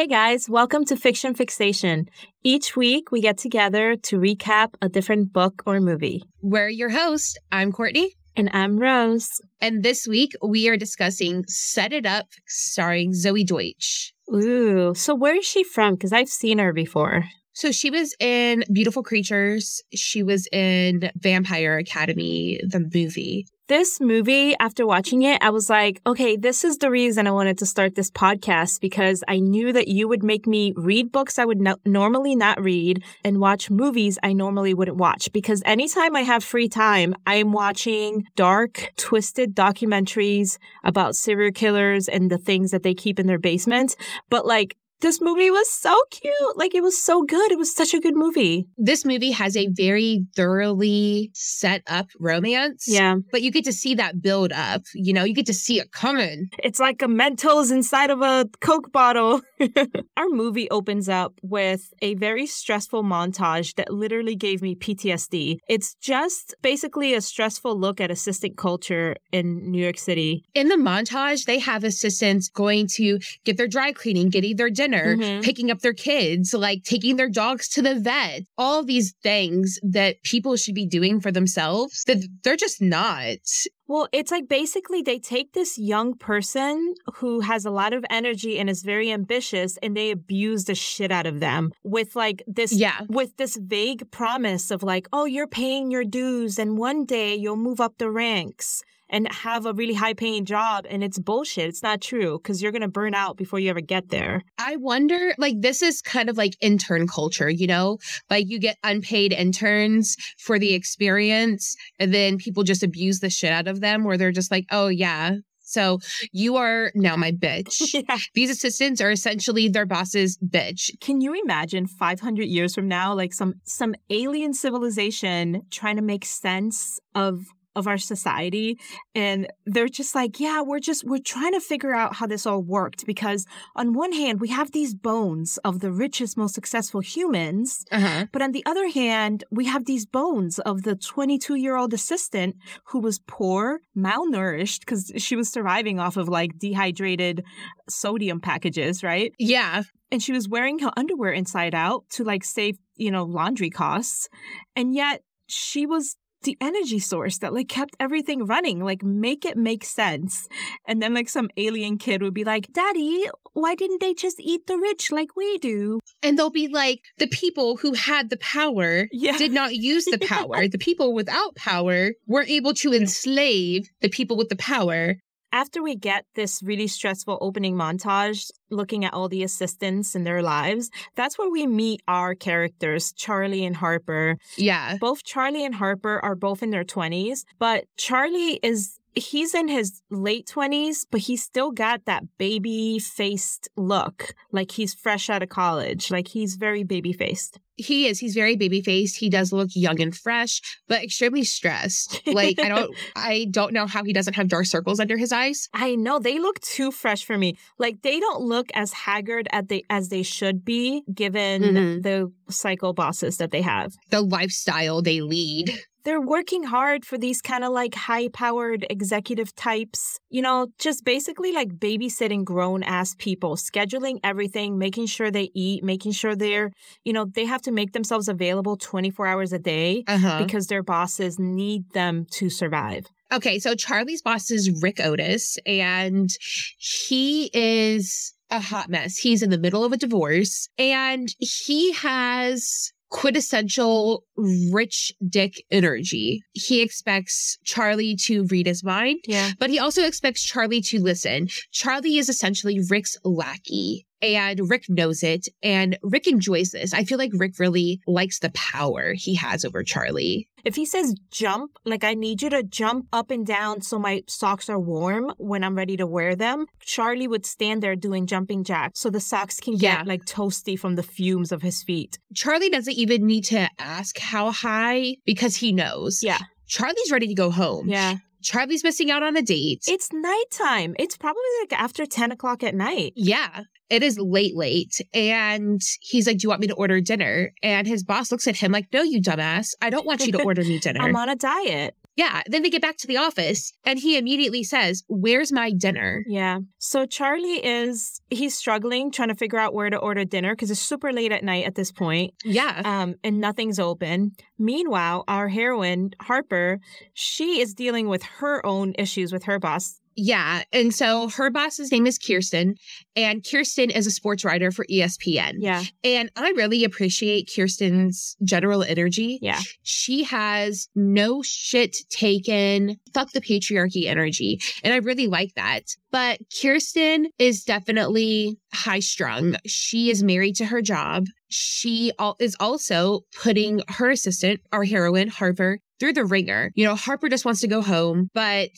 Hey guys, welcome to Fiction Fixation. Each week we get together to recap a different book or movie. We're your host. I'm Courtney. And I'm Rose. And this week we are discussing Set It Up, starring Zoey Deutch. Ooh, so where is she from? Because I've seen her before. So she was in Beautiful Creatures. She was in Vampire Academy, the movie this movie, after watching it, I was like, okay, this is the reason I wanted to start this podcast because I knew that you would make me read books I would no- normally not read and watch movies I normally wouldn't watch. Because anytime I have free time, I am watching dark, twisted documentaries about serial killers and the things that they keep in their basement. But like, this movie was so cute. Like it was so good. It was such a good movie. This movie has a very thoroughly set up romance. Yeah. But you get to see that build up. You know, you get to see it coming. It's like a Mentos inside of a Coke bottle. Our movie opens up with a very stressful montage that literally gave me PTSD. It's just basically a stressful look at assistant culture in New York City. In the montage, they have assistants going to get their dry cleaning, getting their dinner dinner, mm-hmm. picking up their kids, like taking their dogs to the vet, all these things that people should be doing for themselves that they're just not. Well, it's like basically they take this young person who has a lot of energy and is very ambitious and they abuse the shit out of them with like this yeah. with this vague promise of like, "Oh, you're paying your dues and one day you'll move up the ranks." And have a really high paying job and it's bullshit. It's not true because you're going to burn out before you ever get there. I wonder, like, this is kind of like intern culture, you know? Like, you get unpaid interns for the experience, and then people just abuse the shit out of them where they're just like, oh, yeah, so you are now my bitch. yeah. These assistants are essentially their boss's bitch. Can you imagine 500 years from now, like some some alien civilization trying to make sense of of our society and they're just like yeah we're just we're trying to figure out how this all worked because on one hand we have these bones of the richest most successful humans uh-huh. but on the other hand we have these bones of the 22 year old assistant who was poor malnourished because she was surviving off of like dehydrated sodium packages right yeah and she was wearing her underwear inside out to like save you know laundry costs and yet she was the energy source that like kept everything running like make it make sense and then like some alien kid would be like daddy why didn't they just eat the rich like we do and they'll be like the people who had the power yeah. did not use the power yeah. the people without power were able to enslave the people with the power after we get this really stressful opening montage looking at all the assistants and their lives, that's where we meet our characters, Charlie and Harper. Yeah. Both Charlie and Harper are both in their 20s, but Charlie is he's in his late 20s, but he's still got that baby faced look. Like he's fresh out of college. Like he's very baby faced. He is. He's very baby faced. He does look young and fresh, but extremely stressed. Like I don't I don't know how he doesn't have dark circles under his eyes. I know. They look too fresh for me. Like they don't look as haggard as they as they should be given mm-hmm. the cycle bosses that they have. The lifestyle they lead they're working hard for these kind of like high powered executive types, you know, just basically like babysitting grown ass people, scheduling everything, making sure they eat, making sure they're, you know, they have to make themselves available 24 hours a day uh-huh. because their bosses need them to survive. Okay, so Charlie's boss is Rick Otis, and he is a hot mess. He's in the middle of a divorce, and he has quintessential rich dick energy. He expects Charlie to read his mind, yeah. but he also expects Charlie to listen. Charlie is essentially Rick's lackey and Rick knows it and Rick enjoys this. I feel like Rick really likes the power he has over Charlie. If he says jump, like I need you to jump up and down so my socks are warm when I'm ready to wear them, Charlie would stand there doing jumping jacks so the socks can get like toasty from the fumes of his feet. Charlie doesn't even need to ask how high because he knows. Yeah. Charlie's ready to go home. Yeah. Charlie's missing out on a date. It's nighttime. It's probably like after 10 o'clock at night. Yeah. It is late, late. And he's like, Do you want me to order dinner? And his boss looks at him like, No, you dumbass. I don't want you to order me dinner. I'm on a diet. Yeah. Then they get back to the office and he immediately says, Where's my dinner? Yeah. So Charlie is he's struggling trying to figure out where to order dinner because it's super late at night at this point. Yeah. Um, and nothing's open. Meanwhile, our heroine, Harper, she is dealing with her own issues with her boss. Yeah. And so her boss's name is Kirsten, and Kirsten is a sports writer for ESPN. Yeah. And I really appreciate Kirsten's general energy. Yeah. She has no shit taken, fuck the patriarchy energy. And I really like that. But Kirsten is definitely high strung. She is married to her job. She is also putting her assistant, our heroine, Harper, through the ringer. You know, Harper just wants to go home, but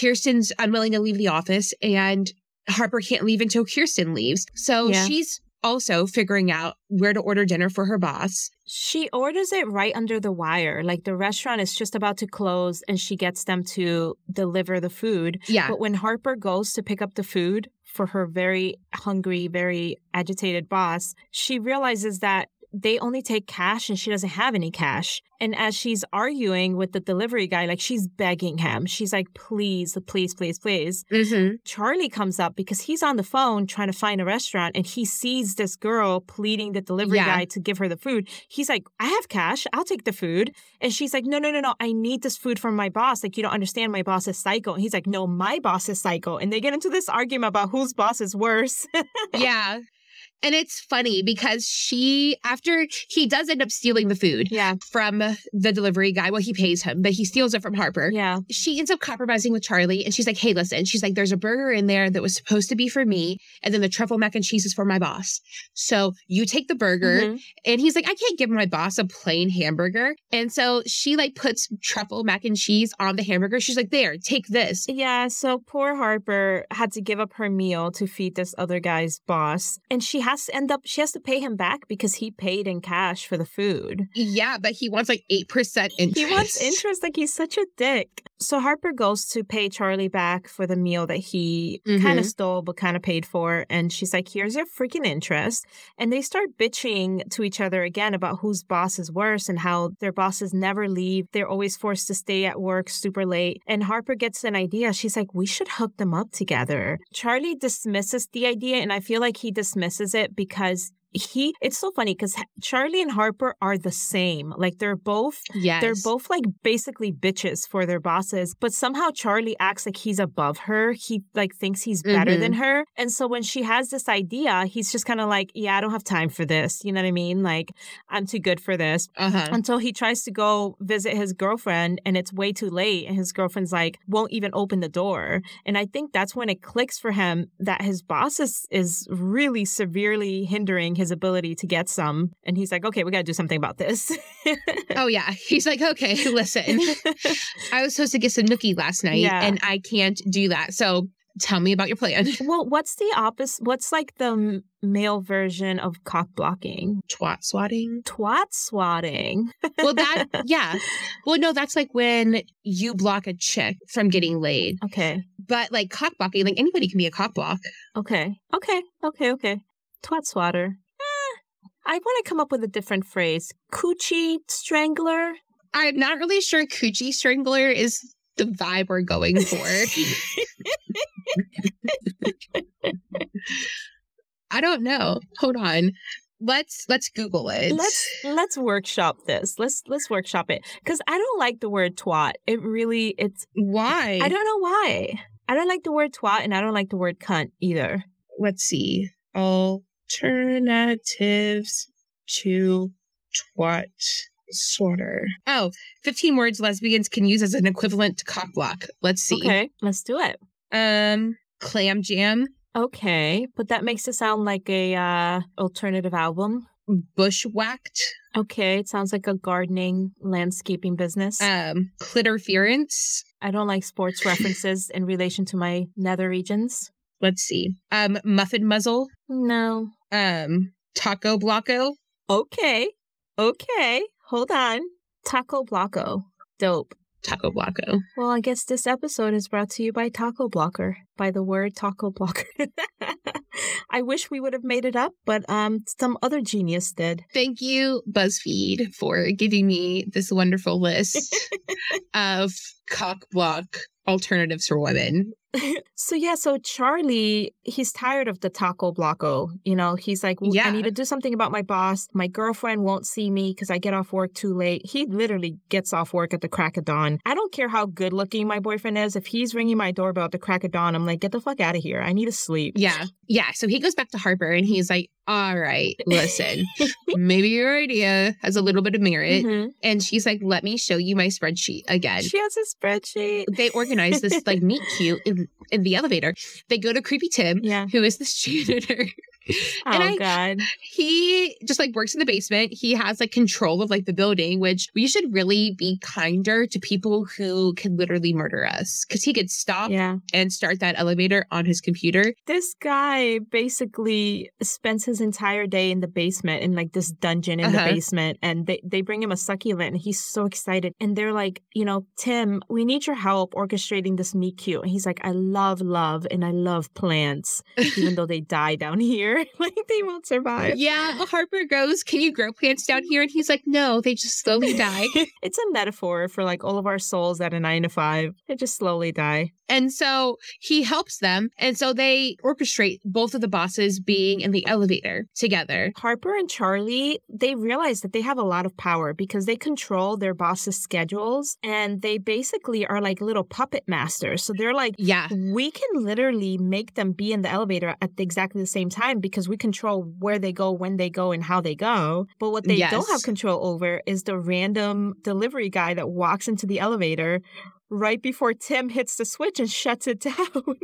Kirsten's unwilling to leave the office and Harper can't leave until Kirsten leaves. So Yeah. she's also figuring out where to order dinner for her boss. She orders it right under the wire. Like the restaurant is just about to close and she gets them to deliver the food. Yeah. But when Harper goes to pick up the food for her very hungry, very agitated boss, she realizes that they only take cash and she doesn't have any cash. And as she's arguing with the delivery guy, like she's begging him, she's like, please, please, please, please. Mm-hmm. Charlie comes up because he's on the phone trying to find a restaurant and he sees this girl pleading the delivery Yeah. guy to give her the food. He's like, I have cash. I'll take the food. And she's like, No, no, no, no. I need this food from my boss. Like, you don't understand. My boss is psycho. And he's like, No, my boss is psycho. And they get into this argument about whose boss is worse. yeah. And it's funny because she, after he does end up stealing the food yeah. from the delivery guy, well, he pays him, but he steals it from Harper. Yeah. She ends up compromising with Charlie and she's like, hey, listen, she's like, there's a burger in there that was supposed to be for me. And then the truffle mac and cheese is for my boss. So you take the burger. Mhm. And he's like, I can't give my boss a plain hamburger. And so she like puts truffle mac and cheese on the hamburger. She's like, there, take this. Yeah, so poor Harper had to give up her meal to feed this other guy's boss. And she has to end up, she has to pay him back because he paid in cash for the food. Yeah, but he wants like 8% interest. He wants interest, like he's such a dick. So Harper goes to pay Charlie back for the meal that he kind Mhm. of stole but kind of paid for. And she's like, here's your freaking interest. And they start bitching to each other again about whose boss is worse and how their bosses never leave. They're always forced to stay at work super late. And Harper gets an idea. She's like, we should hook them up together. Charlie dismisses the idea, and I feel like he dismisses it because he it's so funny because charlie and harper are the same like they're both yeah, they're both like basically bitches for their bosses, but somehow Charlie acts like he's above her. He like thinks he's better Mhm. than her. And so when she has this idea, he's just kind of like, yeah, I don't have time for this. You know what I mean? Like, I'm too good for this. Uh-huh. Until he tries to go visit his girlfriend and it's way too late. And his girlfriend's like, won't even open the door. And I think that's when it clicks for him that his boss is, is really severely hindering his ability to get some. And he's like, okay, we got to do something about this. Oh yeah. He's like, okay, listen. I was supposed to get some nookie last night Yeah. and I can't do that. So tell me about your plan. Well, what's the opposite? What's like the male version of cock blocking? Twat swatting. Twat swatting. Well, that yeah. Well, no, that's like when you block a chick from getting laid. Okay. But like cock blocking, like anybody can be a cock block. Okay. Okay. Okay. Okay. Twat swatter. I want to come up with a different phrase. Coochie strangler. I'm not really sure coochie strangler is the vibe we're going for. I don't know. Hold on. Let's let's Google it. Let's let's workshop this. Let's let's workshop it because I don't like the word twat. It really it's Why? I don't know why. I don't like the word twat and I don't like the word cunt either. let's see. Alternatives to twat sorter. Oh, 15 words lesbians can use as an equivalent to cock block. Let's see. Okay, let's do it. Um, clam jam, Okay, but that makes it sound like a uh, alternative album. bushwhacked, Okay, it sounds like a gardening landscaping business. um, clitorference. I don't like sports references in relation to my nether regions. Let's see. Um, muffin muzzle. No. Um, taco blocko. Okay. Okay. Hold on. Taco Blocko. Dope. Taco blocko. Well, I guess this episode is brought to you by Taco Blocker, by the word Taco Blocker. I wish we would have made it up, but um, some other genius did. Thank you, BuzzFeed, for giving me this wonderful list of cock block alternatives for women. so yeah, so Charlie, he's tired of the taco blocko. You know, he's like, Yeah. I need to do something about my boss. My girlfriend won't see me because I get off work too late. He literally gets off work at the crack of dawn. I don't care how good looking my boyfriend is. If he's ringing my doorbell at the crack of dawn, I'm like, get the fuck out of here. I need to sleep. Yeah. Yeah. So he goes back to Harper and he's like, all right, listen, maybe your idea has a little bit of merit. Mhm. And she's like, let me show you my spreadsheet again. She has a spreadsheet. They organize this like meet cute in, in the elevator. They go to Creepy Tim, Yeah. who is this janitor. Oh And I- God. he just like works in the basement. He has like control of like the building, which we should really be kinder to people who can literally murder us. Cause he could stop Yeah. and start that elevator on his computer. This guy basically spends his entire day in the basement in like this dungeon in Uh-huh. the basement and they, they bring him a succulent and he's so excited and they're like, you know, Tim, we need your help orchestrating this meet cute. And he's like, I love love and I love plants, even though they die down here. like they won't survive. yeah. Harper goes, Can you grow plants down here? And he's like, No, they just slowly die. it's a metaphor for like all of our souls at a nine to five. They just slowly die. And so he helps them. And so they orchestrate both of the bosses being in the elevator together. Harper and Charlie, they realize that they have a lot of power because they control their boss's schedules and they basically are like little puppet masters. So they're like, Yeah. we can literally make them be in the elevator at exactly the same time because we control where they go, when they go, and how they go. But what they don't have control over is the random delivery guy that walks into the elevator right before Tim hits the switch and shuts it down.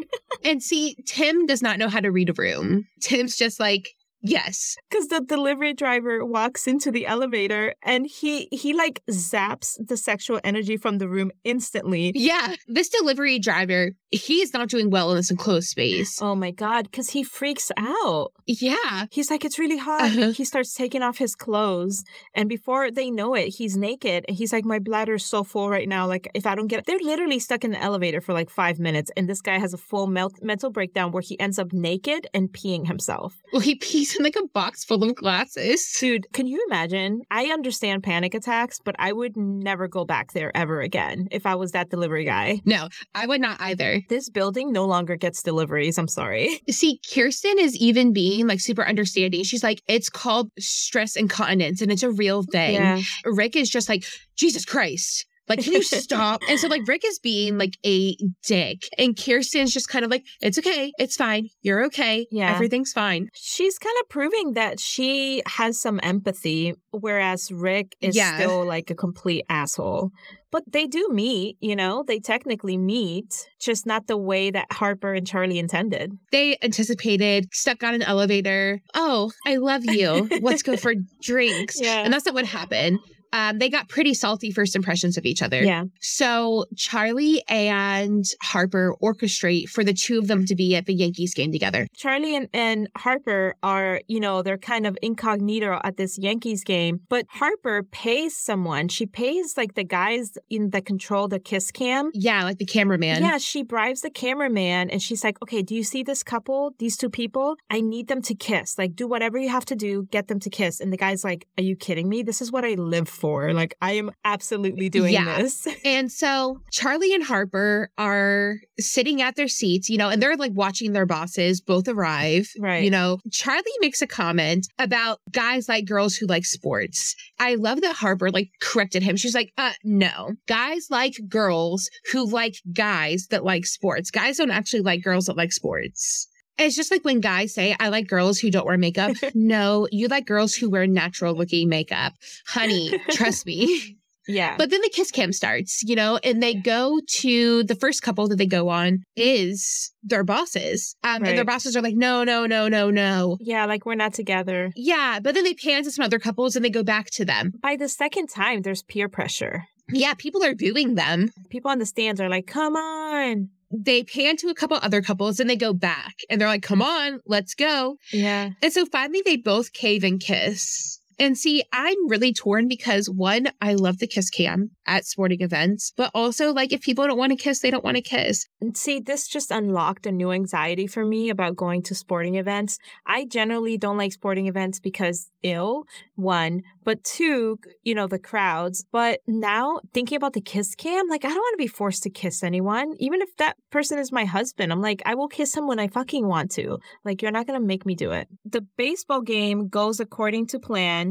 And see, Tim does not know how to read a room. Tim's just like, Yes. because the delivery driver walks into the elevator and he he like zaps the sexual energy from the room instantly Yeah. This delivery driver, he's not doing well in this enclosed space. oh my god because he freaks out Yeah. he's like it's really hot Uh-huh. he starts taking off his clothes and before they know it he's naked and he's like my bladder's so full right now like if i don't get it. they're literally stuck in the elevator for like five minutes and this guy has a full mel- mental breakdown where he ends up naked and peeing himself Well, he pees in like a box full of glasses. Dude, can you imagine? I understand panic attacks, but I would never go back there ever again if I was that delivery guy. No, I would not either. This building no longer gets deliveries. I'm sorry. See, Kirsten is even being like super understanding. She's like, it's called stress incontinence and it's a real thing. Rick is just like, Jesus Christ. Like, can you stop? and so, like, Rick is being like a dick. And Kirsten's just kind of like, it's okay. It's fine. You're okay. Yeah. Everything's fine. She's kind of proving that she has some empathy, whereas Rick is Yeah. still like a complete asshole. But they do meet, you know, they technically meet, just not the way that Harper and Charlie intended. They anticipated, stuck on an elevator. Oh, I love you. Let's go for drinks. Yeah. And that's not what happened. Um, they got pretty salty first impressions of each other. Yeah. So Charlie and Harper orchestrate for the two of them to be at the Yankees game together. Charlie and, and Harper are, you know, they're kind of incognito at this Yankees game, but Harper pays someone. She pays like the guys in that control the kiss cam. Yeah, like the cameraman. Yeah, she bribes the cameraman and she's like, okay, do you see this couple, these two people? I need them to kiss. Like, do whatever you have to do, get them to kiss. And the guy's like, are you kidding me? This is what I live for. Like, I am absolutely doing Yeah. this. And so Charlie and Harper are sitting at their seats, you know, and they're like watching their bosses both arrive. Right. You know, Charlie makes a comment about guys like girls who like sports. I love that Harper like corrected him. She's like, uh, no. Guys like girls who like guys that like sports. Guys don't actually like girls that like sports. It's just like when guys say, I like girls who don't wear makeup. no, you like girls who wear natural looking makeup. Honey, trust me. yeah. But then the kiss cam starts, you know, and they go to the first couple that they go on is their bosses. Um, And their bosses are like, no, no, no, no, no. yeah, like we're not together. Yeah. But then they pan to some other couples and they go back to them. By the second time, there's peer pressure. Yeah. People are booing them. People on the stands are like, come on. They pan to a couple other couples and they go back and they're like, come on, let's go. Yeah. And so finally they both cave and kiss. And see, I'm really torn because one, I love the kiss cam at sporting events, but also like if people don't want to kiss, they don't want to kiss. And see, this just unlocked a new anxiety for me about going to sporting events. I generally don't like sporting events because ill, one, but two, you know, the crowds. But now thinking about the kiss cam, like I don't want to be forced to kiss anyone, even if that person is my husband. I'm like, I will kiss him when I fucking want to. Like, you're not going to make me do it. The baseball game goes according to plan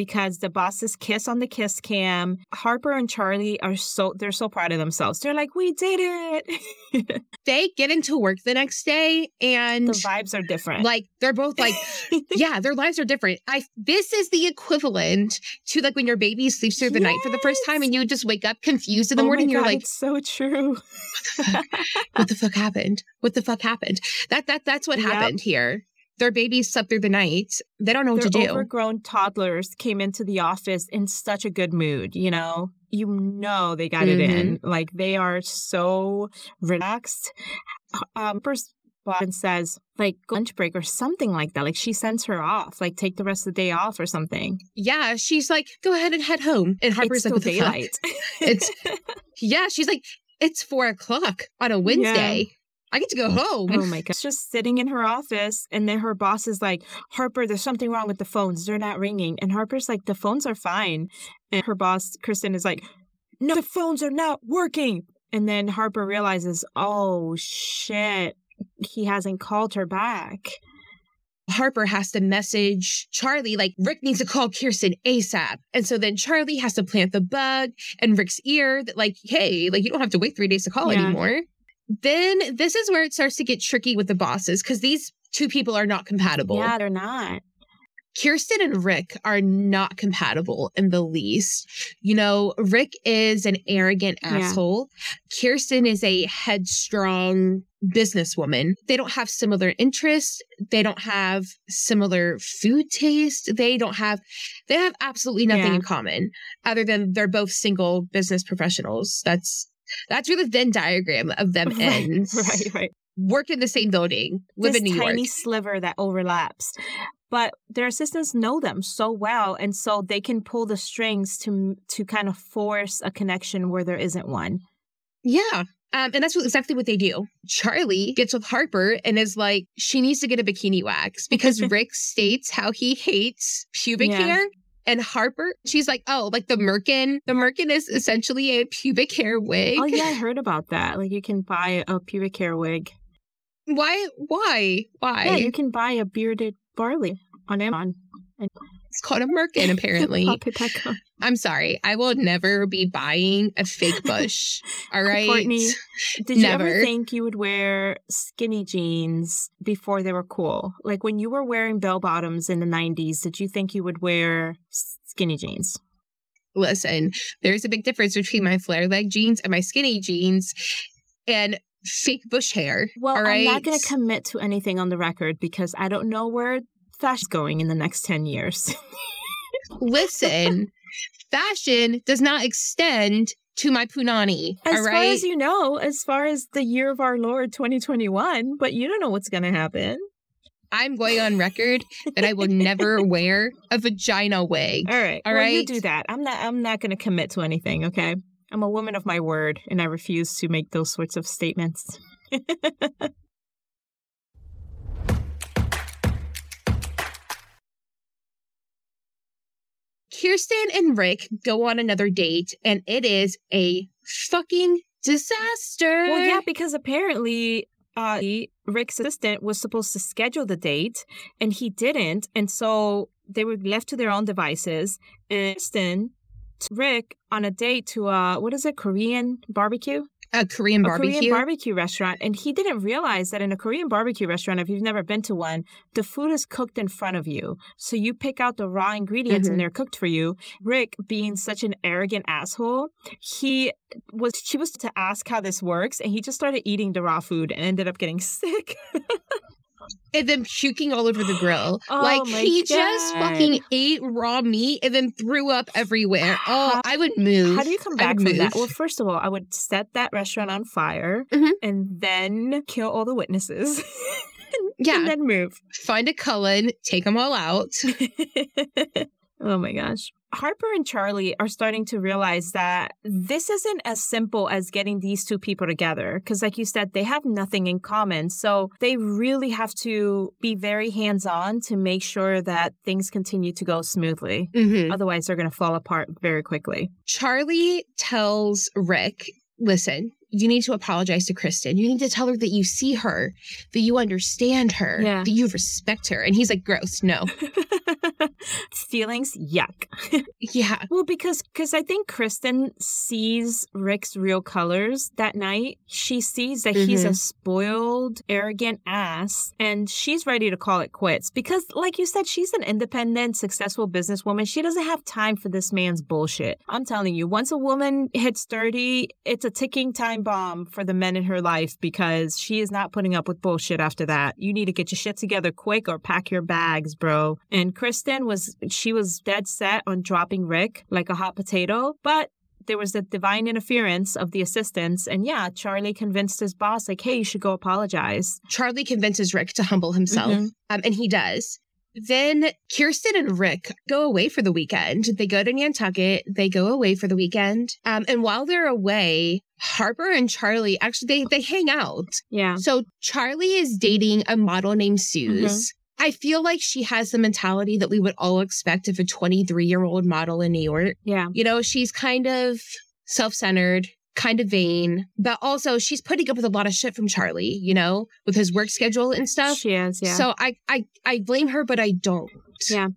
because the bosses kiss on the kiss cam. Harper and Charlie are so they're so proud of themselves. They're like, "We did it." they get into work the next day and the vibes are different. Like they're both like, yeah, their lives are different. I this is the equivalent to like when your baby sleeps through the yes. night for the first time and you just wake up confused in the oh morning. God, you're like, so true. what the fuck happened? What the fuck happened? That that that's what yep. happened here their babies slept through the night. They don't know what their to do. Overgrown toddlers came into the office in such a good mood, you know? You know they got mm-hmm. it in. Mm-hmm. Like they are so relaxed. Um first Bobbin says like lunch break or something like that. Like she sends her off, like take the rest of the day off or something. Yeah, she's like, go ahead and head home. And Harper's it's like, daylight. it's yeah. She's like, it's four o'clock on a Wednesday. Yeah. I get to go mm. home. Oh my God. She's just sitting in her office. And then her boss is like, Harper, there's something wrong with the phones. They're not ringing. And Harper's like, the phones are fine. And her boss, Kristen, is like, no, the phones are not working. And then Harper realizes, oh shit, he hasn't called her back. Harper has to message Charlie, like, Rick needs to call Kirsten ASAP. And so then Charlie has to plant the bug in Rick's ear that, like, hey, like, you don't have to wait three days to call yeah. anymore. Then this is where it starts to get tricky with the bosses because these two people are not compatible. Yeah, they're not. Kirsten and Rick are not compatible in the least. You know, Rick is an arrogant yeah. asshole. Kirsten is a headstrong businesswoman. They don't have similar interests. They don't have similar food taste. They don't have, they have absolutely nothing yeah. in common other than they're both single business professionals. That's that's where the Venn diagram of them right, ends. Right, right. Work in the same building, live this in New York. Tiny sliver that overlaps. But their assistants know them so well, and so they can pull the strings to to kind of force a connection where there isn't one. Yeah, um, and that's what, exactly what they do. Charlie gets with Harper and is like, she needs to get a bikini wax because Rick states how he hates pubic yeah. hair. And Harper, she's like, oh, like the Merkin. The Merkin is essentially a pubic hair wig. Oh yeah, I heard about that. Like you can buy a pubic hair wig. Why? Why? Why? Yeah, you can buy a bearded barley on Amazon. And- it's called a Merkin, apparently. I'm sorry. I will never be buying a fake bush. All right. Courtney, did you never. ever think you would wear skinny jeans before they were cool? Like when you were wearing bell bottoms in the 90s, did you think you would wear skinny jeans? Listen, there's a big difference between my flare leg jeans and my skinny jeans. And fake bush hair. Well, I'm not going to commit to anything on the record because I don't know where fashion going in the next 10 years. Listen, fashion does not extend to my punani. As far as you know, as far as the year of our Lord 2021, but you don't know what's going to happen. I'm going on record that I will never wear a vagina wig. All right. All well, right. You do that. I'm not I'm not going to commit to anything, okay? I'm a woman of my word and I refuse to make those sorts of statements. Kirsten and Rick go on another date, and it is a fucking disaster. Well, yeah, because apparently uh, Rick's assistant was supposed to schedule the date, and he didn't, and so they were left to their own devices. And Kirsten, Rick on a date to uh, what is it, Korean barbecue? A Korean barbecue. A Korean barbecue restaurant. And he didn't realize that in a Korean barbecue restaurant, if you've never been to one, the food is cooked in front of you. So you pick out the raw ingredients mm-hmm. and they're cooked for you. Rick, being such an arrogant asshole, he was she was to ask how this works and he just started eating the raw food and ended up getting sick. And then puking all over the grill. Oh like he God. just fucking ate raw meat and then threw up everywhere. Oh, how, I would move. How do you come back from move. that? Well, first of all, I would set that restaurant on fire mm-hmm. and then kill all the witnesses. yeah. And then move. Find a Cullen, take them all out. Oh my gosh. Harper and Charlie are starting to realize that this isn't as simple as getting these two people together. Because, like you said, they have nothing in common. So they really have to be very hands on to make sure that things continue to go smoothly. Mhm. Otherwise, they're going to fall apart very quickly. Charlie tells Rick, listen, you need to apologize to Kristen. You need to tell her that you see her, that you understand her, Yeah. that you respect her. And he's like, gross, no. Feelings, yuck. yeah. Well, because because I think Kristen sees Rick's real colors that night. She sees that he's a mm-hmm. spoiled, arrogant ass, and she's ready to call it quits. Because, like you said, she's an independent, successful businesswoman. She doesn't have time for this man's bullshit. I'm telling you, once a woman hits 30, it's a ticking time bomb for the men in her life because she is not putting up with bullshit after that. You need to get your shit together quick or pack your bags, bro. And Kristen was, she was dead set on dropping Rick like a hot potato, but there was the divine interference of the assistants. And yeah, Charlie convinced his boss, like, hey, you should go apologize. Charlie convinces Rick to humble himself, Mhm. um, and he does. Then Kirsten and Rick go away for the weekend. They go to Nantucket. They go away for the weekend. Um, and while they're away, Harper and Charlie actually they they hang out. Yeah. So Charlie is dating a model named mm-hmm. Suze. I feel like she has the mentality that we would all expect of a 23 year old model in New York. Yeah. You know, she's kind of self centered, kind of vain, but also she's putting up with a lot of shit from Charlie, you know, with his work schedule and stuff. She is, yeah. So I, I, I blame her, but I don't. Yeah.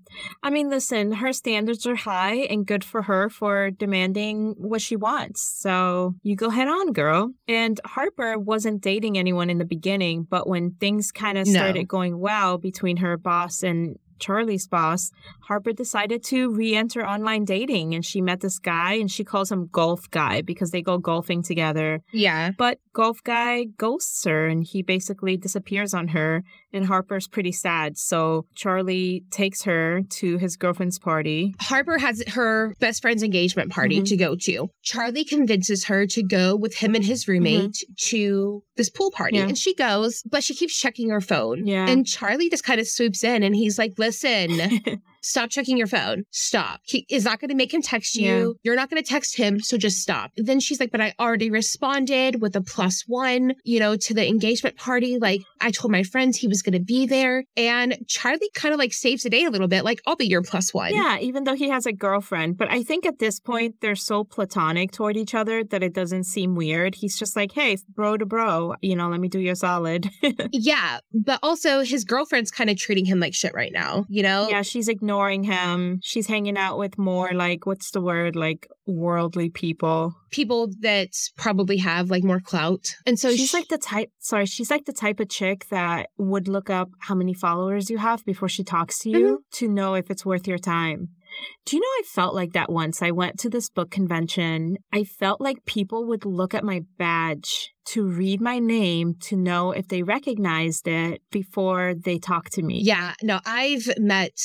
I mean, listen, her standards are high and good for her for demanding what she wants. So you go head on, girl. And Harper wasn't dating anyone in the beginning, but when things kind of No. started going well between her boss and Charlie's boss, Harper decided to re enter online dating and she met this guy and she calls him Golf Guy because they go golfing together. Yeah. But Golf Guy ghosts her and he basically disappears on her. And Harper's pretty sad. So Charlie takes her to his girlfriend's party. Harper has her best friend's engagement party Mhm. to go to. Charlie convinces her to go with him and his roommate to this pool party. Mm-hmm. Yeah. And she goes, but she keeps checking her phone. Yeah. And Charlie just kind of swoops in and he's like, listen, stop checking your phone. Stop. He is not going to make him text you. Yeah. You're not going to text him. So just stop. Then she's like, but I already responded with a plus one, you know, to the engagement party. Like I told my friends he was going to be there. And Charlie kind of like saves the day a little bit. Like, I'll be your plus one. yeah, even though he has a girlfriend. But I think at this point, they're so platonic toward each other that it doesn't seem weird. He's just like, hey, bro to bro, you know, let me do you a solid. Yeah, but also his girlfriend's kind of treating him like shit right now, you know? yeah, she's ignoring him. She's hanging out with more like, what's the word? Like worldly people. People that probably have like more clout. And so she's she- like the type sorry she's like the type of chick that would look up how many followers you have before she talks to you mm-hmm. to know if it's worth your time do you know i felt like that once i went to this book convention i felt like people would look at my badge to read my name to know if they recognized it before they talk to me Yeah, no, I've met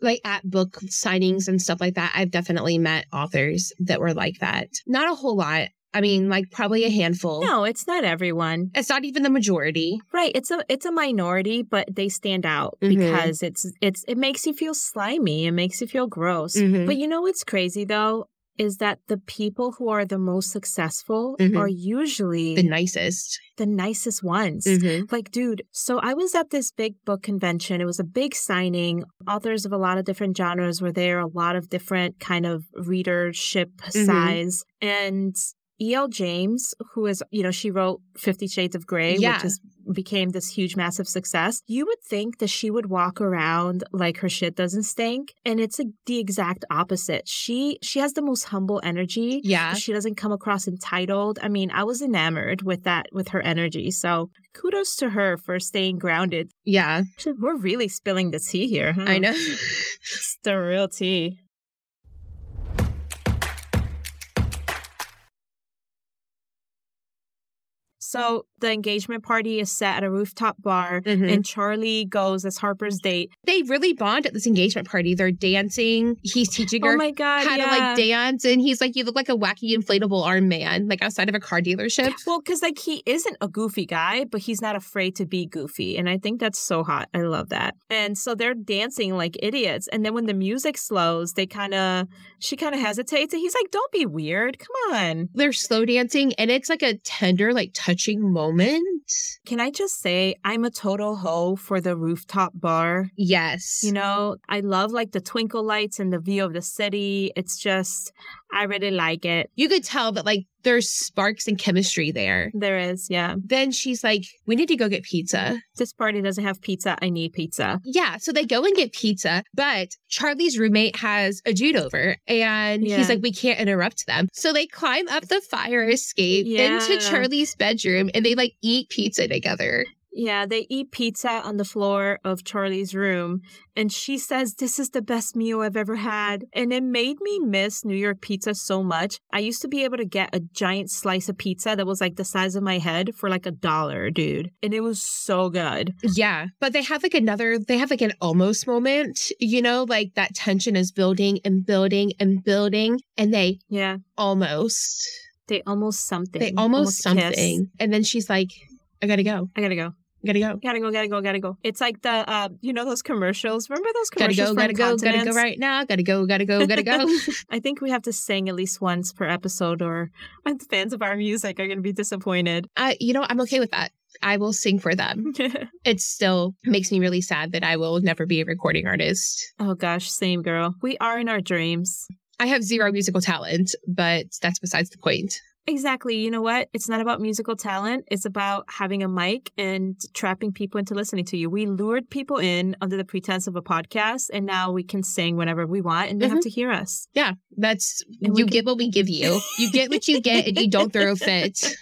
like at book signings and stuff like that. I've definitely met authors that were like that. Not a whole lot. I mean, like probably a handful. no it's not everyone It's not even the majority. Right. It's a it's a minority, but they stand out Mhm. because it's it's it makes you feel slimy. It makes you feel gross. Mhm. But you know what's crazy though is that the people who are the most successful Mhm. are usually The nicest, the, nicest. ones. Mhm. Like, dude, so I was at this big book convention. It was a big signing. Authors of a lot of different genres were there, a lot of different kind of readership Mhm. size. And E.L. James, who is, you know, she wrote Fifty Shades of Grey, Yeah. which is became this huge massive success. You would think that she would walk around like her shit doesn't stink, and it's like the exact opposite. She she has the most humble energy. Yeah. She doesn't come across entitled. I mean, I was enamored with that with her energy. So kudos to her for staying grounded. Yeah. We're really spilling the tea here. Huh? I know. It's the real tea. So the engagement party is set at a rooftop bar, Mhm. and Charlie goes as Harper's date. They really bond at this engagement party. They're dancing. He's teaching her Oh my god! how yeah. to like dance, and he's like, "You look like a wacky inflatable arm man, like outside of a car dealership." Well, because like he isn't a goofy guy, but he's not afraid to be goofy. And I think that's so hot. I love that. And so they're dancing like idiots. And then when the music slows, they kind of, she kind of hesitates. And he's like, don't be weird. Come on. They're slow dancing, and it's like a tender, like touching moment. Can I just say, I'm a total hoe for the rooftop bar. Yes, You know, I love like the twinkle lights and the view of the city. It's just, I really like it. you could tell that like there's sparks and chemistry there. There is, yeah. Then she's like, "We need to go get pizza." This party doesn't have pizza. I need pizza. Yeah, so they go and get pizza, but Charlie's roommate has a dude over and Yeah. he's like, we can't interrupt them. So they climb up the fire escape into Charlie's bedroom and they like eat pizza together. Yeah, they eat pizza on the floor of Charlie's room, and she says, This is the best meal I've ever had. And it made me miss New York pizza so much. I used to be able to get a giant slice of pizza that was like the size of my head for like a dollar, dude. And it was so good. Yeah, but they have like another, they have like an almost moment, you know, like that tension is building and building and building, and they Yeah, almost, they almost something. they almost, kiss. something. And then she's like, I gotta go, I gotta go. Gotta go. Gotta go, gotta go, gotta go. It's like the, uh, you know, those commercials. Remember those commercials? Gotta go, gotta go, gotta go right now. Gotta go, gotta go, gotta go. I think we have to sing at least once per episode, or fans of our music are going to be disappointed. I, you know, I'm okay with that. I will sing for them. It still makes me really sad that I will never be a recording artist. oh gosh, same girl. We are in our dreams. I have zero musical talent, but that's besides the point. Exactly. You know what? It's not about musical talent. It's about having a mic and trapping people into listening to you. We lured people in under the pretense of a podcast, and now we can sing whenever we want, and they have to hear us. Yeah, that's And you can- get what we give you. You get what you get, and you don't throw a fit.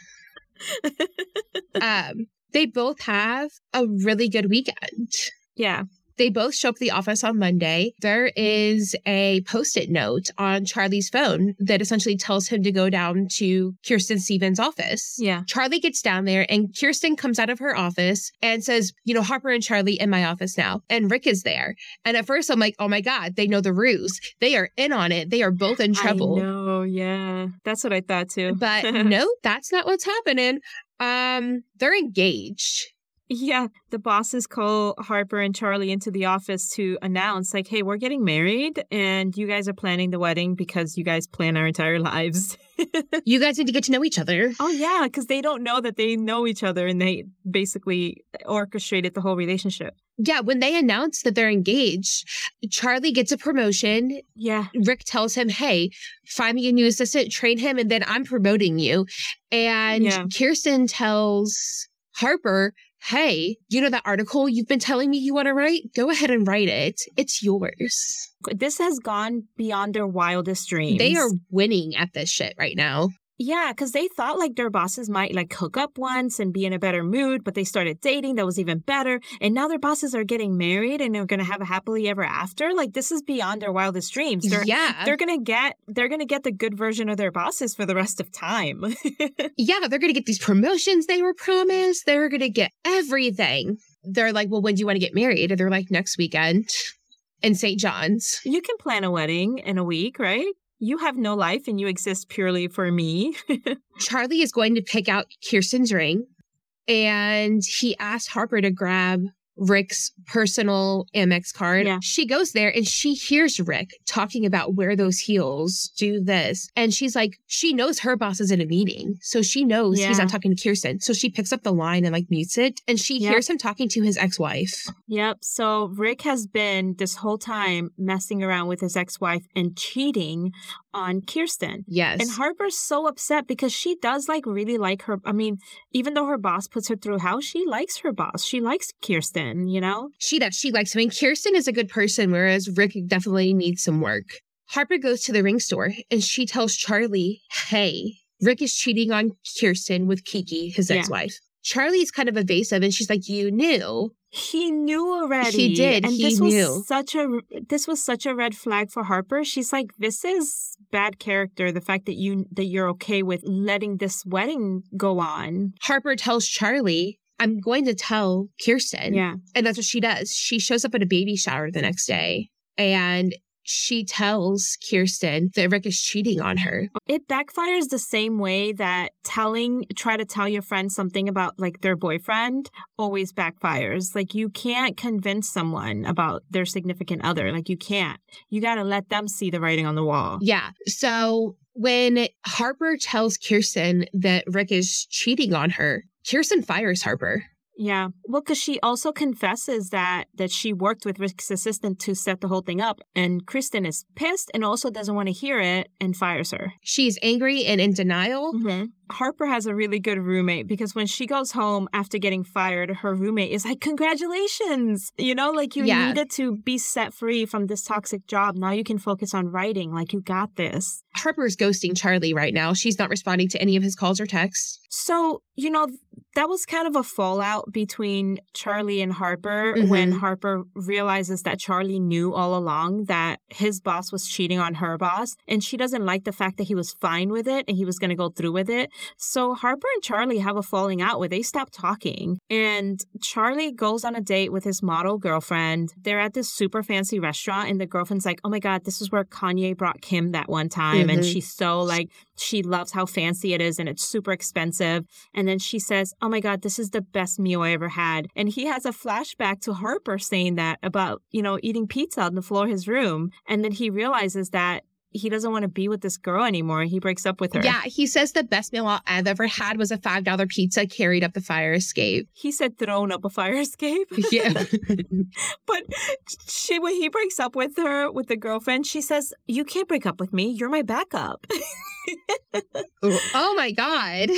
Um, they both have a really good weekend. Yeah. They both show up at the office on Monday. There is a post it note on Charlie's phone that essentially tells him to go down to Kirsten Stevens' office. Yeah. Charlie gets down there and Kirsten comes out of her office and says, You know, Harper and Charlie in my office now. And Rick is there. And at first I'm like, Oh my God, they know the ruse. They are in on it. They are both in trouble. Know. Yeah. That's what I thought too. But no, that's not what's happening. Um, they're engaged. Yeah, the bosses call Harper and Charlie into the office to announce, like, hey, we're getting married and you guys are planning the wedding because you guys plan our entire lives. You guys need to get to know each other. oh, yeah, because they don't know that they know each other and they basically orchestrated the whole relationship. Yeah, when they announce that they're engaged, Charlie gets a promotion. Yeah. Rick tells him, Hey, find me a new assistant, train him, and then I'm promoting you. And Yeah. Kirsten tells Harper, Hey, you know that article you've been telling me you want to write? Go ahead and write it. It's yours. This has gone beyond their wildest dreams. They are winning at this shit right now. Yeah, because they thought like their bosses might like hook up once and be in a better mood, but they started dating. That was even better. And now their bosses are getting married and they're going to have a happily ever after. Like this is beyond their wildest dreams. They're, yeah. they're going to get, they're going to get the good version of their bosses for the rest of time. yeah, they're going to get these promotions they were promised. They're going to get everything. They're like, well, when do you want to get married? And they're like, next weekend in St. John's. you can plan a wedding in a week, right? You have no life and you exist purely for me. Charlie is going to pick out Kirsten's ring and he asked Harper to grab Rick's personal Amex card. Yeah. She goes there and she hears Rick talking about where those heels do this. And she's like, she knows her boss is in a meeting. So she knows he's Yeah. not talking to Kirsten. So she picks up the line and like mutes it. And she Yep. hears him talking to his ex wife. Yep. So Rick has been this whole time messing around with his ex wife and cheating on Kirsten. Yes. And Harper's so upset because she does like really like her. I mean, even though her boss puts her through hell, she likes her boss. She likes Kirsten, you know? She does. She likes him. And Kirsten is a good person, whereas Rick definitely needs some work. Harper goes to the ring store and she tells Charlie, hey, Rick is cheating on Kirsten with Kiki, his Yeah. ex wife. Charlie's kind of evasive and she's like, You knew. He knew already. He did. And He this knew. was such a this was such a red flag for Harper. She's like, this is bad character. The fact that you that you're okay with letting this wedding go on. Harper tells Charlie, I'm going to tell Kirsten. Yeah. And that's what she does. She shows up at a baby shower the next day and she tells Kirsten that Rick is cheating on her. It backfires the same way that telling try to tell your friend something about like their boyfriend always backfires. Like you can't convince someone about their significant other. Like you can't. You got to let them see the writing on the wall. Yeah. So when Harper tells Kirsten that Rick is cheating on her, Kirsten fires Harper. Yeah. Well, because she also confesses that that she worked with Rick's assistant to set the whole thing up, and Kristen is pissed and also doesn't want to hear it and fires her. She's angry and in denial. Mm-hmm. Harper has a really good roommate because when she goes home after getting fired, her roommate is like, Congratulations! You know, like you Yeah. needed to be set free from this toxic job. Now you can focus on writing. Like you got this. Harper's ghosting Charlie right now. She's not responding to any of his calls or texts. So, you know, that was kind of a fallout between Charlie and Harper Mhm. when Harper realizes that Charlie knew all along that his boss was cheating on her boss. And she doesn't like the fact that he was fine with it and he was going to go through with it. So Harper and Charlie have a falling out where they stop talking. And Charlie goes on a date with his model girlfriend. They're at this super fancy restaurant, and the girlfriend's like, Oh my God, this is where Kanye brought Kim that one time. And Mhm. she's so like, she loves how fancy it is and it's super expensive. And then she says, Oh my God, this is the best meal I ever had. And he has a flashback to Harper saying that about, you know, eating pizza on the floor of his room. And then he realizes that he doesn't want to be with this girl anymore. He breaks up with her. Yeah, he says the best meal I've ever had was a $5 pizza carried up the fire escape. He said thrown up a fire escape. Yeah. but she when he breaks up with her with the girlfriend, she says, You can't break up with me. You're my backup. oh my God.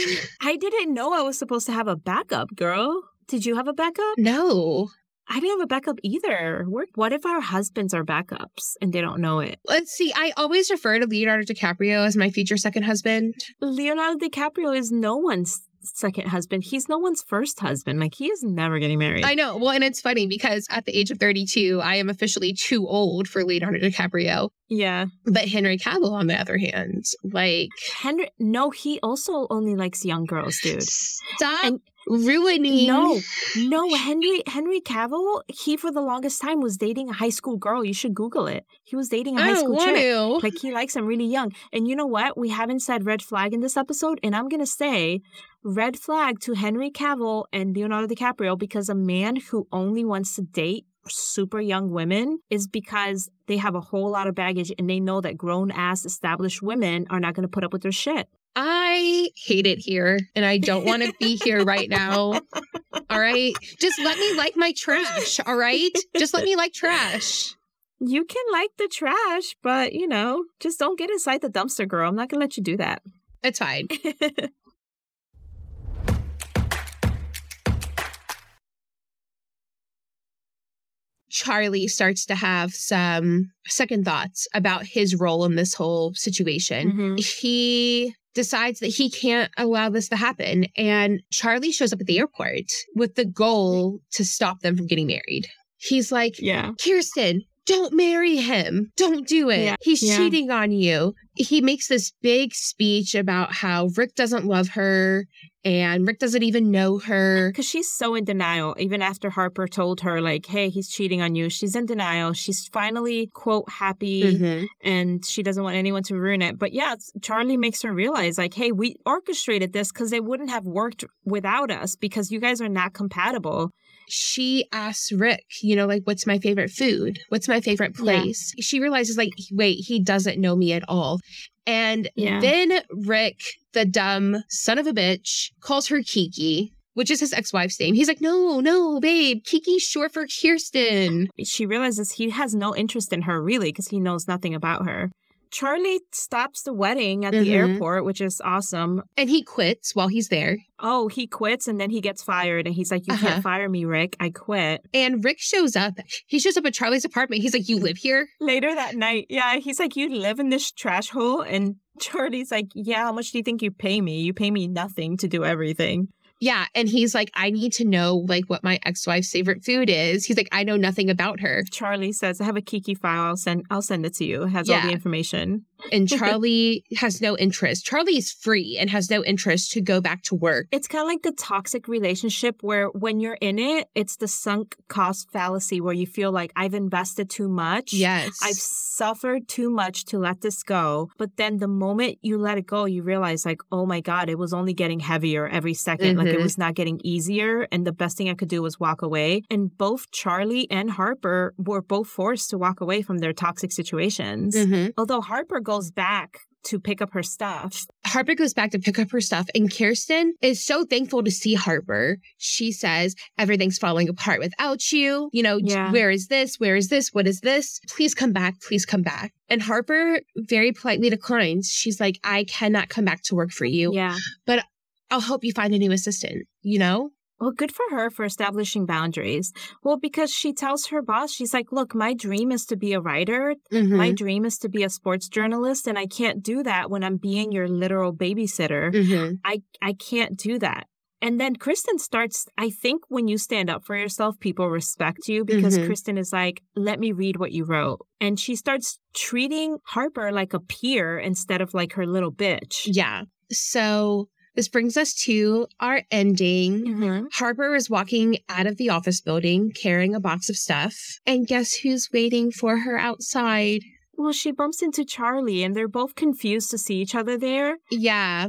I didn't know I was supposed to have a backup, girl. Did you have a backup? No. I didn't have a backup either. We're, what if our husbands are backups and they don't know it? Let's see. I always refer to Leonardo DiCaprio as my future second husband. Leonardo DiCaprio is no one's second husband. He's no one's first husband. Like he is never getting married. I know. Well, and it's funny because at the age of 32, I am officially too old for Leonardo DiCaprio. yeah. But Henry Cavill, on the other hand, like, Henry no, he also only likes young girls, dude. stop And- ruining. No, no, Henry Henry Cavill, he for the longest time was dating a high school girl. You should Google it. He was dating a high don't school chick. to. Like he likes them really young. And you know what? We haven't said red flag in this episode, and I'm gonna say red flag to Henry Cavill and Leonardo DiCaprio because a man who only wants to date super young women is because they have a whole lot of baggage and they know that grown ass established women are not gonna put up with their shit. I hate it here and I don't want to be here right now. All right. Just let me like my trash. All right. Just let me like trash. You can like the trash, but you know, just don't get inside the dumpster, girl. I'm not gonna let you do that. It's fine. Charlie starts to have some second thoughts about his role in this whole situation. Mhm. He decides that he can't allow this to happen. And Charlie shows up at the airport with the goal to stop them from getting married. He's like, Yeah. Kirsten, don't marry him. Don't do it. Yeah, He's yeah. cheating on you. He makes this big speech about how Rick doesn't love her and Rick doesn't even know her. Because she's so in denial. Even after Harper told her, like, hey, he's cheating on you, she's in denial. She's finally, quote, happy Mhm. and she doesn't want anyone to ruin it. But yeah, Charlie makes her realize, like, hey, we orchestrated this because it wouldn't have worked without us because you guys are not compatible. She asks Rick, you know, like, what's my favorite food? What's my favorite Yeah. place? She realizes, like, wait, he doesn't know me at all. And Yeah. then Rick, the dumb son of a bitch, calls her Kiki, which is his ex wife's name. He's like, no, no, babe, Kiki's short for Kirsten. She realizes he has no interest in her, really, because he knows nothing about her. Charlie stops the wedding at the Mhm. airport, which is awesome. And he quits while he's there. Oh, he quits and then he gets fired. And he's like, You Uh-huh. can't fire me, Rick. I quit. And Rick shows up. He shows up at Charlie's apartment. He's like, You live here? Later that night, yeah, he's like, You live in this trash hole? And Charlie's like, Yeah, how much do you think you pay me? You pay me nothing to do everything. Yeah. And he's like, I need to know like what my ex-wife's favorite food is. He's like, I know nothing about her. Charlie says, I have a Kiki file. I'll send I'll send it to you. It has all the information. And Charlie has no interest. Charlie is free and has no interest to go back to work. It's kind of like the toxic relationship where when you're in it, it's the sunk cost fallacy where you feel like I've invested too much. Yes. I've suffered too much to let this go. But then the moment you let it go, you realize, like, oh my God, it was only getting heavier every 2nd Like, it Mhm. was not getting easier. And the best thing I could do was walk away. And both Charlie and Harper were both forced to walk away from their toxic situations. Mhm. Although Harper goes back to pick up her stuff. Harper goes back to pick up her stuff, and Kirsten is so thankful to see Harper. She says, Everything's falling apart without you. You know, Yeah. where is this? Where is this? What is this? Please come back. Please come back. And Harper very politely declines. She's like, I cannot come back to work for you. Yeah. But I'll help you find a new assistant, you know? Well, good for her for establishing boundaries. Well, because she tells her boss, she's like, look, my dream is to be a writer. My Mhm. dream is to be a sports journalist. And I can't do that when I'm being your literal babysitter. Mhm. I, I can't do that. And then Kristen starts, I think when you stand up for yourself, people respect you because Mhm. Kristen is like, let me read what you wrote. And she starts treating Harper like a peer instead of like her little bitch. Yeah. So this brings us to our ending. Mhm. Harper is walking out of the office building carrying a box of stuff. And guess who's waiting for her outside? Well, she bumps into Charlie and they're both confused to see each other there. Yeah.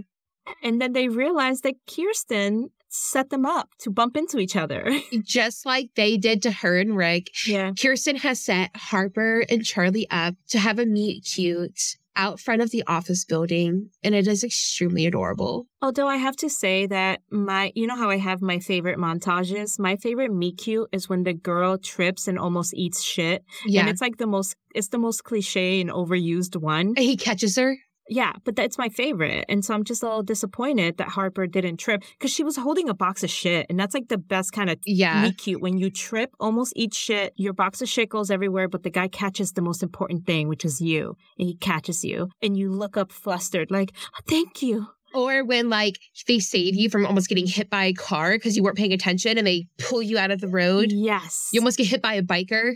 And then they realize that Kirsten set them up to bump into each other. Just like they did to her and Rick, yeah. Kirsten has set Harper and Charlie up to have a meet cute out front of the office building. And it is extremely adorable. Although I have to say that my, you know how I have my favorite montages? My favorite meet cute is when the girl trips and almost eats shit. Yeah. And it's like the most, it's the most cliche and overused one. he catches her. Yeah, but that's my favorite. And so I'm just a little disappointed that Harper didn't trip because she was holding a box of shit. And that's like the best kind of Yeah. cute. When you trip, almost eat shit, your box of shit goes everywhere, but the guy catches the most important thing, which is you. And he catches you. And you look up flustered, like, oh, thank you. Or when like they save you from almost getting hit by a car because you weren't paying attention and they pull you out of the road. Yes. You almost get hit by a biker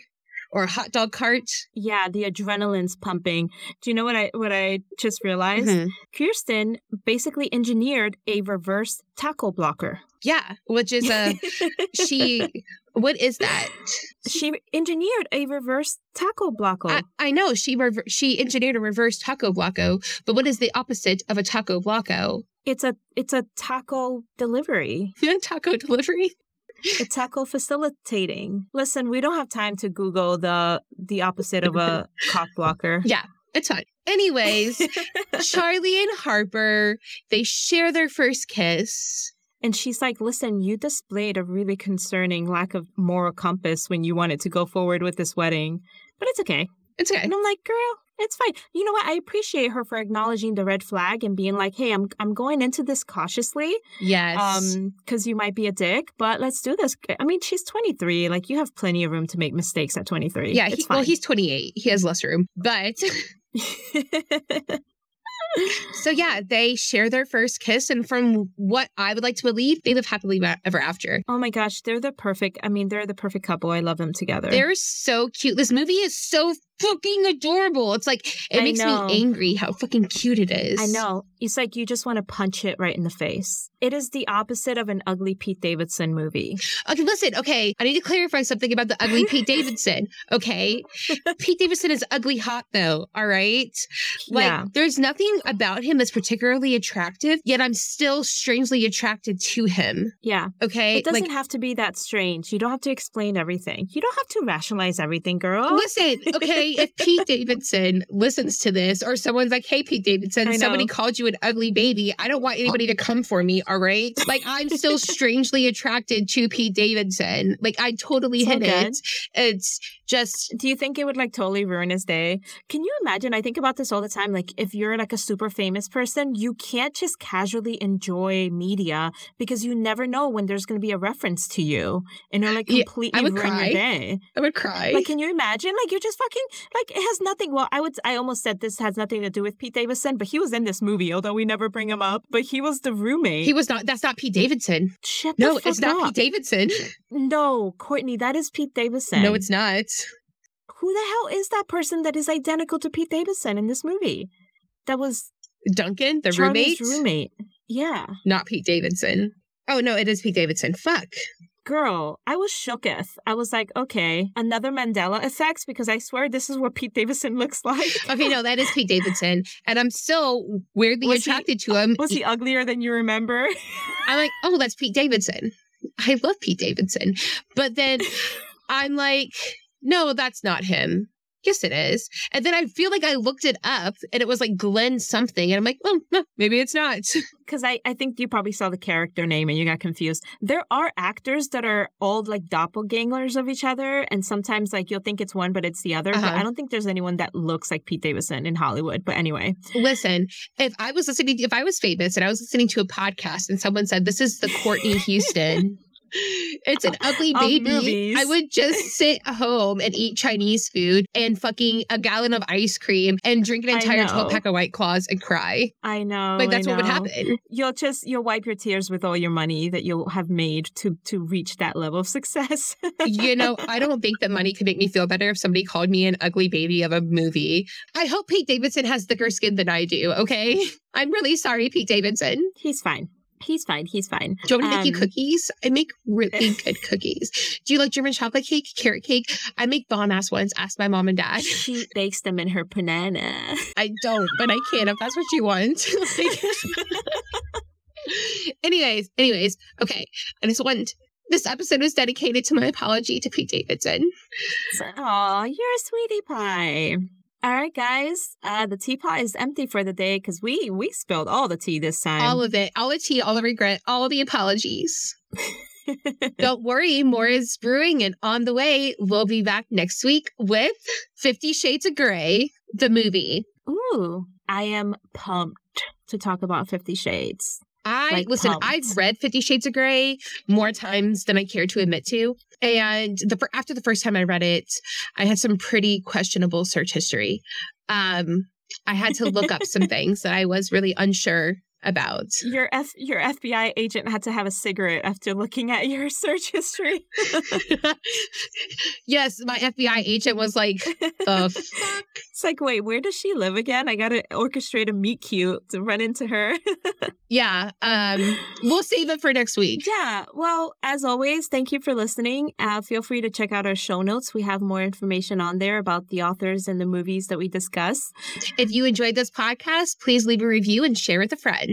or a hot dog cart. yeah, the adrenaline's pumping. Do you know what I what I just realized? Mhm. Kirsten basically engineered a reverse tackle blocker. Yeah, which is a she. What is that? She engineered a reverse taco blocker. I, I know she rever- she engineered a reverse taco blocko, but what is the opposite of a taco blocko? it's a it's a taco delivery. Yeah, taco delivery. A tackle facilitating. Listen, we don't have time to Google the the opposite of a cock blocker. Yeah, it's fine. Anyways, Charlie and Harper they share their first kiss. and she's like, "Listen, you displayed a really concerning lack of moral compass when you wanted to go forward with this wedding, but it's okay." It's okay. And I'm like, "Girl, it's fine." You know what? I appreciate her for acknowledging the red flag and being like, "Hey, I'm I'm going into this cautiously, Yes. um, because you might be a dick, but let's do this." I mean, she's 23. Like, you have plenty of room to make mistakes at 23. yeah. He, well, he's 28. He has less room, but So yeah, they share their first kiss, and from what I would like to believe, they live happily ever after. Oh my gosh, they're the perfect. I mean, they're the perfect couple. I love them together. They're so cute. This movie is so fucking adorable. It's like it I makes know. me angry how fucking cute it is. I know. It's like you just want to punch it right in the face. It is the opposite of an ugly Pete Davidson movie. Okay, listen. Okay, I need to clarify something about the ugly Pete Davidson. Okay, Pete Davidson is ugly hot though. All right, like yeah. there's nothing about him that's particularly attractive. Yet I'm still strangely attracted to him. Yeah. Okay, It doesn't like have to be that strange. You don't have to explain everything. You don't have to rationalize everything, girl. Listen, okay, if Pete Davidson listens to this or someone's like, hey, Pete Davidson, somebody called you an ugly baby, I don't want anybody oh. to come for me, all right? Like, I'm still strangely attracted to Pete Davidson. Like, I totally It's hit good. it. It's just, Do you think it would like totally ruin his day? Can you imagine? I think about this all the time. Like, if you're like a super famous person, you can't just casually enjoy media because you never know when there's going to be a reference to you and it'll like Yeah, completely would ruin cry. your day. I would cry. Like, can you imagine? Like, you're just fucking like it has nothing. Well, I would. I almost said this has nothing to do with Pete Davidson, but he was in this movie, although we never bring him up. But he was the roommate. he it's not. That's not Pete Davidson. Shut No, it's not up. Pete Davidson. No, Courtney, that is Pete Davidson. No, it's not. Who the hell is that person that is identical to Pete Davidson in this movie? That was Duncan, the roommate. Roommate. Yeah. Not Pete Davidson. Oh no, it is Pete Davidson. Fuck. Girl, I was shooketh. I was like, okay, another Mandela effect because I swear this is what Pete Davidson looks like. Okay, no, that is Pete Davidson, and I'm still weirdly Was he- attracted to him. Was he uglier than you remember? I'm like, oh, that's Pete Davidson. I love Pete Davidson, but then I'm like, no, that's not him. Yes, it is. And then I feel like I looked it up, and it was like Glen something, and I'm like, oh, no, maybe it's not. Because I, I think you probably saw the character name and you got confused. There are actors that are all like doppelgangers of each other, and sometimes like you'll think it's one, but it's the other. But Uh-huh. I don't think there's anyone that looks like Pete Davidson in Hollywood. But anyway, Listen, if I was listening, if I was famous and I was listening to a podcast and someone said, this is the Courtney Houston, it's an ugly baby. I would just sit home and eat Chinese food and fucking a gallon of ice cream and drink an entire 12 pack of White Claws and cry. I know. like, that's what would happen. You'll just you'll wipe your tears with all your money that you'll have made to to reach that level of success. you know, I don't think that money could make me feel better if somebody called me an ugly baby of a movie. I hope Pete Davidson has thicker skin than I do, okay? I'm really sorry, Pete Davidson. He's fine. He's fine. He's fine. Do you want me to make you Um, cookies? I make really good cookies. Do you like German chocolate cake, carrot cake? I make bomb ass ones. Ask my mom and dad. She bakes them in her banana. I don't, but I can if that's what you want. Anyways, anyways, okay. I just want this episode is dedicated to my apology to Pete Davidson. Oh, you're a sweetie pie. All right, guys. Uh, the teapot is empty for the day because we we spilled all the tea this time. all of it, all the tea, all the regret, all the apologies. Don't worry, more is brewing and on the way. We'll be back next week with Fifty Shades of Grey, the movie. Ooh, I am pumped to talk about Fifty Shades. I Like, listen. pumped. I've read Fifty Shades of Grey more times than I care to admit to, and the after the first time I read it, I had some pretty questionable search history. Um, I had to look up some things that I was really unsure about. Your F your FBI agent had to have a cigarette after looking at your search history. yes, my FBI agent was like. It's like, wait, where does she live again? I gotta orchestrate a meet cute to run into her. Yeah, um, we'll save it for next week. yeah. Well, as always, thank you for listening. Uh, feel free to check out our show notes. We have more information on there about the authors and the movies that we discuss. If you enjoyed this podcast, please leave a review and share with a friend.